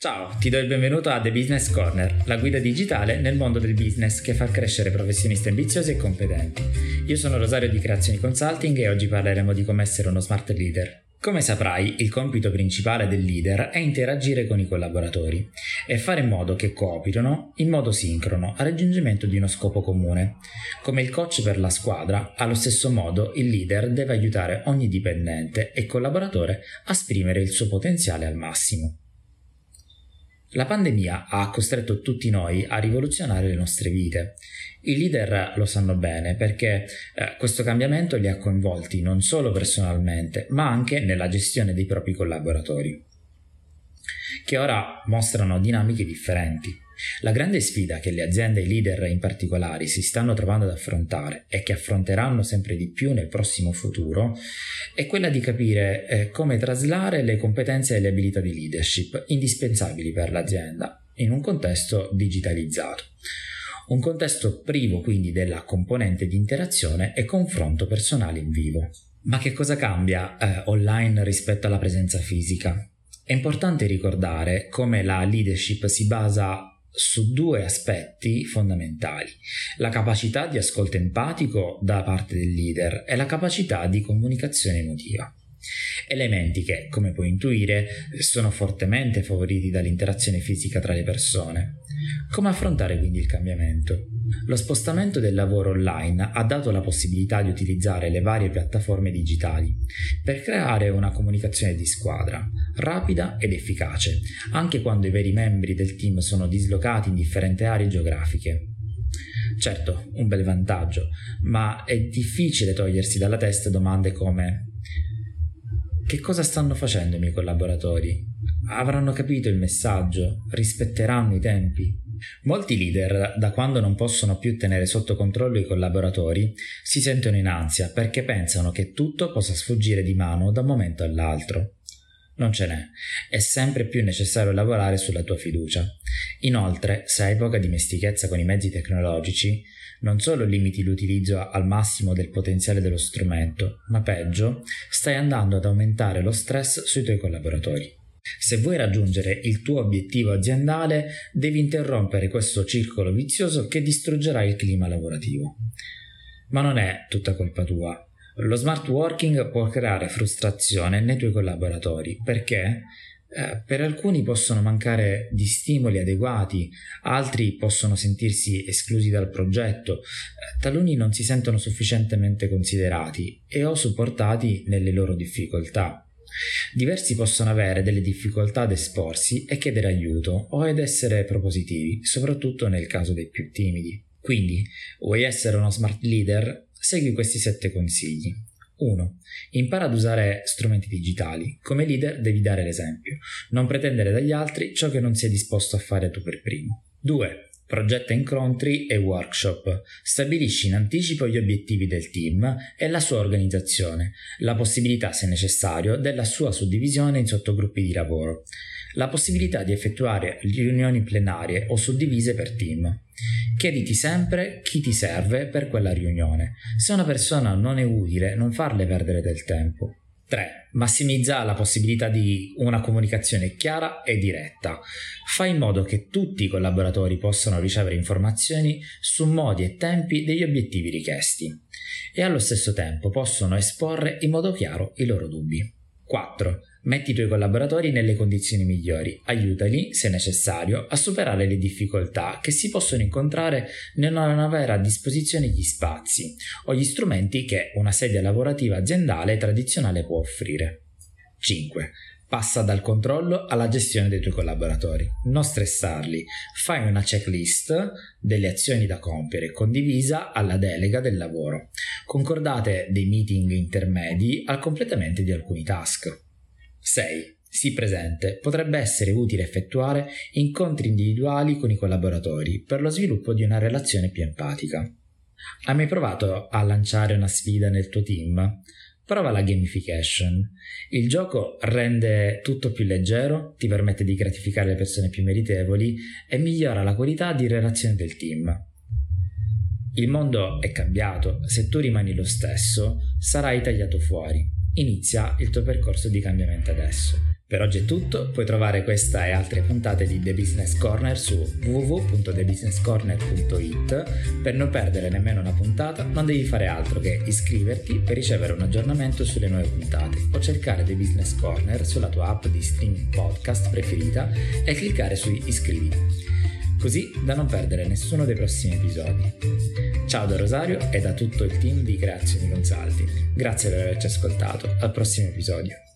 Ciao, ti do il benvenuto a The Business Corner, la guida digitale nel mondo del business che fa crescere professionisti ambiziosi e competenti. Io sono Rosario di Creazioni Consulting e oggi parleremo di come essere uno smart leader. Come saprai, il compito principale del leader è interagire con i collaboratori e fare in modo che cooperino in modo sincrono al raggiungimento di uno scopo comune. Come il coach per la squadra, allo stesso modo il leader deve aiutare ogni dipendente e collaboratore a esprimere il suo potenziale al massimo. La pandemia ha costretto tutti noi a rivoluzionare le nostre vite. I leader lo sanno bene perché eh, questo cambiamento li ha coinvolti non solo personalmente, ma anche nella gestione dei propri collaboratori, che ora mostrano dinamiche differenti. La grande sfida che le aziende e i leader in particolare si stanno trovando ad affrontare e che affronteranno sempre di più nel prossimo futuro è quella di capire eh, come traslare le competenze e le abilità di leadership indispensabili per l'azienda in un contesto digitalizzato. Un contesto privo quindi della componente di interazione e confronto personale in vivo. Ma che cosa cambia eh, online rispetto alla presenza fisica? È importante ricordare come la leadership si basa su due aspetti fondamentali, la capacità di ascolto empatico da parte del leader e la capacità di comunicazione emotiva. Elementi che, come puoi intuire, sono fortemente favoriti dall'interazione fisica tra le persone. Come affrontare quindi il cambiamento? Lo spostamento del lavoro online ha dato la possibilità di utilizzare le varie piattaforme digitali per creare una comunicazione di squadra, rapida ed efficace, anche quando i veri membri del team sono dislocati in differenti aree geografiche. Certo, un bel vantaggio, ma è difficile togliersi dalla testa domande come che cosa stanno facendo i miei collaboratori? Avranno capito il messaggio? Rispetteranno i tempi? Molti leader, da quando non possono più tenere sotto controllo i collaboratori, si sentono in ansia perché pensano che tutto possa sfuggire di mano da un momento all'altro. Non ce n'è, è sempre più necessario lavorare sulla tua fiducia. Inoltre, se hai poca dimestichezza con i mezzi tecnologici, non solo limiti l'utilizzo al massimo del potenziale dello strumento, ma peggio, stai andando ad aumentare lo stress sui tuoi collaboratori. Se vuoi raggiungere il tuo obiettivo aziendale, devi interrompere questo circolo vizioso che distruggerà il clima lavorativo. Ma non è tutta colpa tua. Lo smart working può creare frustrazione nei tuoi collaboratori perché eh, per alcuni possono mancare di stimoli adeguati, altri possono sentirsi esclusi dal progetto, eh, taluni non si sentono sufficientemente considerati e o supportati nelle loro difficoltà. Diversi possono avere delle difficoltà ad esporsi e chiedere aiuto o ad essere propositivi, soprattutto nel caso dei più timidi. Quindi, vuoi essere uno smart leader? Segui questi sette consigli. 1. Impara ad usare strumenti digitali. Come leader devi dare l'esempio. Non pretendere dagli altri ciò che non sei disposto a fare tu per primo. 2. Progetta incontri e workshop. Stabilisci in anticipo gli obiettivi del team e la sua organizzazione, la possibilità, se necessario, della sua suddivisione in sottogruppi di lavoro, la possibilità di effettuare riunioni plenarie o suddivise per team. Chiediti sempre chi ti serve per quella riunione. Se una persona non è utile, non farle perdere del tempo. 3. Massimizza la possibilità di una comunicazione chiara e diretta. Fai in modo che tutti i collaboratori possano ricevere informazioni su modi e tempi degli obiettivi richiesti e allo stesso tempo possono esporre in modo chiaro i loro dubbi. 4. Metti i tuoi collaboratori nelle condizioni migliori, aiutali, se necessario, a superare le difficoltà che si possono incontrare nel non avere a disposizione gli spazi o gli strumenti che una sede lavorativa aziendale tradizionale può offrire. 5. Passa dal controllo alla gestione dei tuoi collaboratori. Non stressarli. Fai una checklist delle azioni da compiere condivisa alla delega del lavoro. Concordate dei meeting intermedi al completamento di alcuni task. 6. Sii presente. Potrebbe essere utile effettuare incontri individuali con i collaboratori per lo sviluppo di una relazione più empatica. Hai mai provato a lanciare una sfida nel tuo team? Prova la gamification. Il gioco rende tutto più leggero, ti permette di gratificare le persone più meritevoli e migliora la qualità di relazione del team. Il mondo è cambiato, se tu rimani lo stesso, sarai tagliato fuori. Inizia il tuo percorso di cambiamento adesso. Per oggi è tutto, puoi trovare questa e altre puntate di The Business Corner su www.thebusinesscorner.it. Per non perdere nemmeno una puntata non devi fare altro che iscriverti per ricevere un aggiornamento sulle nuove puntate o cercare The Business Corner sulla tua app di streaming podcast preferita e cliccare su iscriviti, così da non perdere nessuno dei prossimi episodi. Ciao da Rosario e da tutto il team di Creazioni Consulting. Grazie per averci ascoltato, al prossimo episodio.